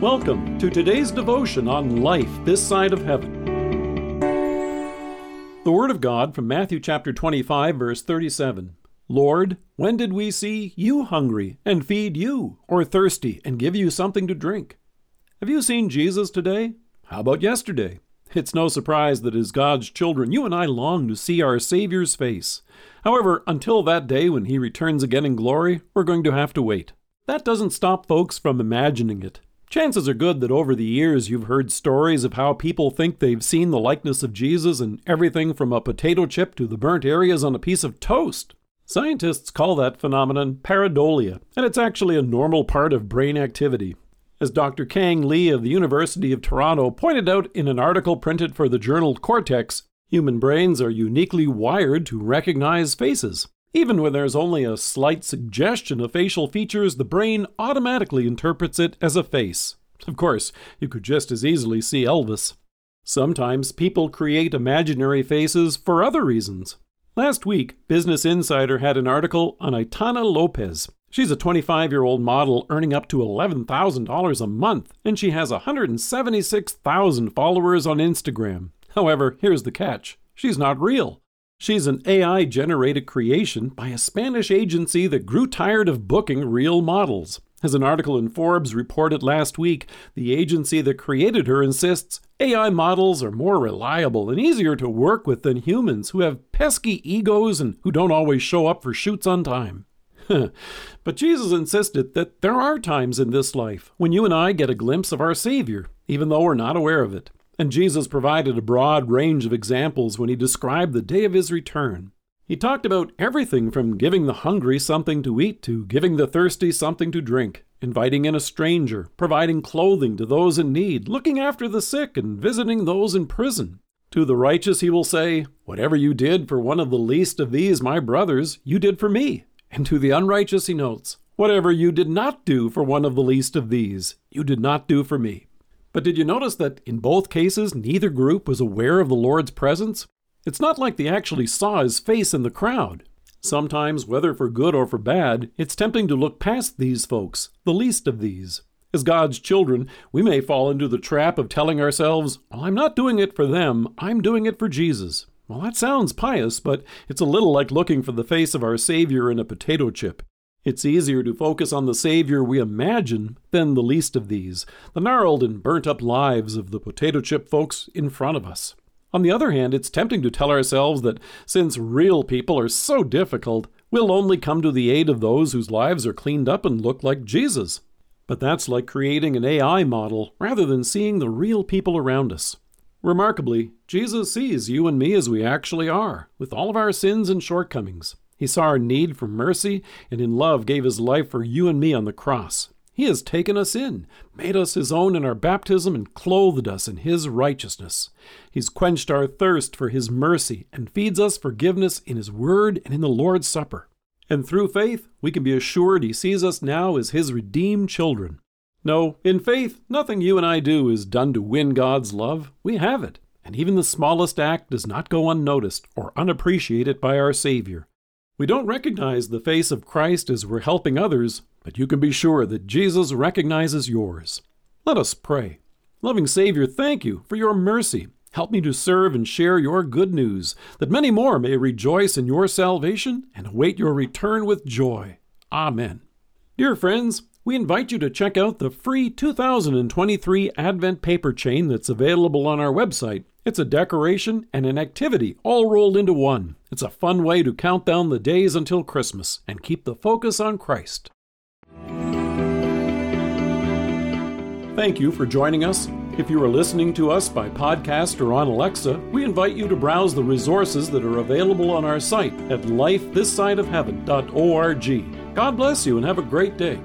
Welcome to today's devotion on life this side of heaven. The Word of God from Matthew chapter 25, verse 37. Lord, when did we see you hungry and feed you, or thirsty and give you something to drink? Have you seen Jesus today? How about yesterday? It's no surprise that as God's children, you and I long to see our Savior's face. However, until that day when He returns again in glory, we're going to have to wait. That doesn't stop folks from imagining it. Chances are good that over the years you've heard stories of how people think they've seen the likeness of Jesus in everything from a potato chip to the burnt areas on a piece of toast. Scientists call that phenomenon pareidolia, and it's actually a normal part of brain activity. As Dr. Kang Lee of the University of Toronto pointed out in an article printed for the journal Cortex, human brains are uniquely wired to recognize faces. Even when there's only a slight suggestion of facial features, the brain automatically interprets it as a face. Of course, you could just as easily see Elvis. Sometimes people create imaginary faces for other reasons. Last week, Business Insider had an article on Aitana Lopez. She's a 25 year old model earning up to $11,000 a month, and she has 176,000 followers on Instagram. However, here's the catch she's not real. She's an AI generated creation by a Spanish agency that grew tired of booking real models. As an article in Forbes reported last week, the agency that created her insists AI models are more reliable and easier to work with than humans who have pesky egos and who don't always show up for shoots on time. but Jesus insisted that there are times in this life when you and I get a glimpse of our Savior, even though we're not aware of it. And Jesus provided a broad range of examples when he described the day of his return. He talked about everything from giving the hungry something to eat to giving the thirsty something to drink, inviting in a stranger, providing clothing to those in need, looking after the sick, and visiting those in prison. To the righteous he will say, Whatever you did for one of the least of these, my brothers, you did for me. And to the unrighteous he notes, Whatever you did not do for one of the least of these, you did not do for me. But did you notice that in both cases, neither group was aware of the Lord's presence? It's not like they actually saw his face in the crowd. Sometimes, whether for good or for bad, it's tempting to look past these folks, the least of these. As God's children, we may fall into the trap of telling ourselves, Well, I'm not doing it for them, I'm doing it for Jesus. Well, that sounds pious, but it's a little like looking for the face of our Savior in a potato chip. It's easier to focus on the Savior we imagine than the least of these, the gnarled and burnt up lives of the potato chip folks in front of us. On the other hand, it's tempting to tell ourselves that since real people are so difficult, we'll only come to the aid of those whose lives are cleaned up and look like Jesus. But that's like creating an AI model rather than seeing the real people around us. Remarkably, Jesus sees you and me as we actually are, with all of our sins and shortcomings. He saw our need for mercy and in love gave his life for you and me on the cross. He has taken us in, made us his own in our baptism, and clothed us in his righteousness. He's quenched our thirst for his mercy and feeds us forgiveness in his word and in the Lord's Supper. And through faith, we can be assured he sees us now as his redeemed children. No, in faith, nothing you and I do is done to win God's love. We have it, and even the smallest act does not go unnoticed or unappreciated by our Savior. We don't recognize the face of Christ as we're helping others, but you can be sure that Jesus recognizes yours. Let us pray. Loving Savior, thank you for your mercy. Help me to serve and share your good news, that many more may rejoice in your salvation and await your return with joy. Amen. Dear friends, we invite you to check out the free 2023 Advent paper chain that's available on our website it's a decoration and an activity all rolled into one. It's a fun way to count down the days until Christmas and keep the focus on Christ. Thank you for joining us. If you are listening to us by podcast or on Alexa, we invite you to browse the resources that are available on our site at lifethissideofheaven.org. God bless you and have a great day.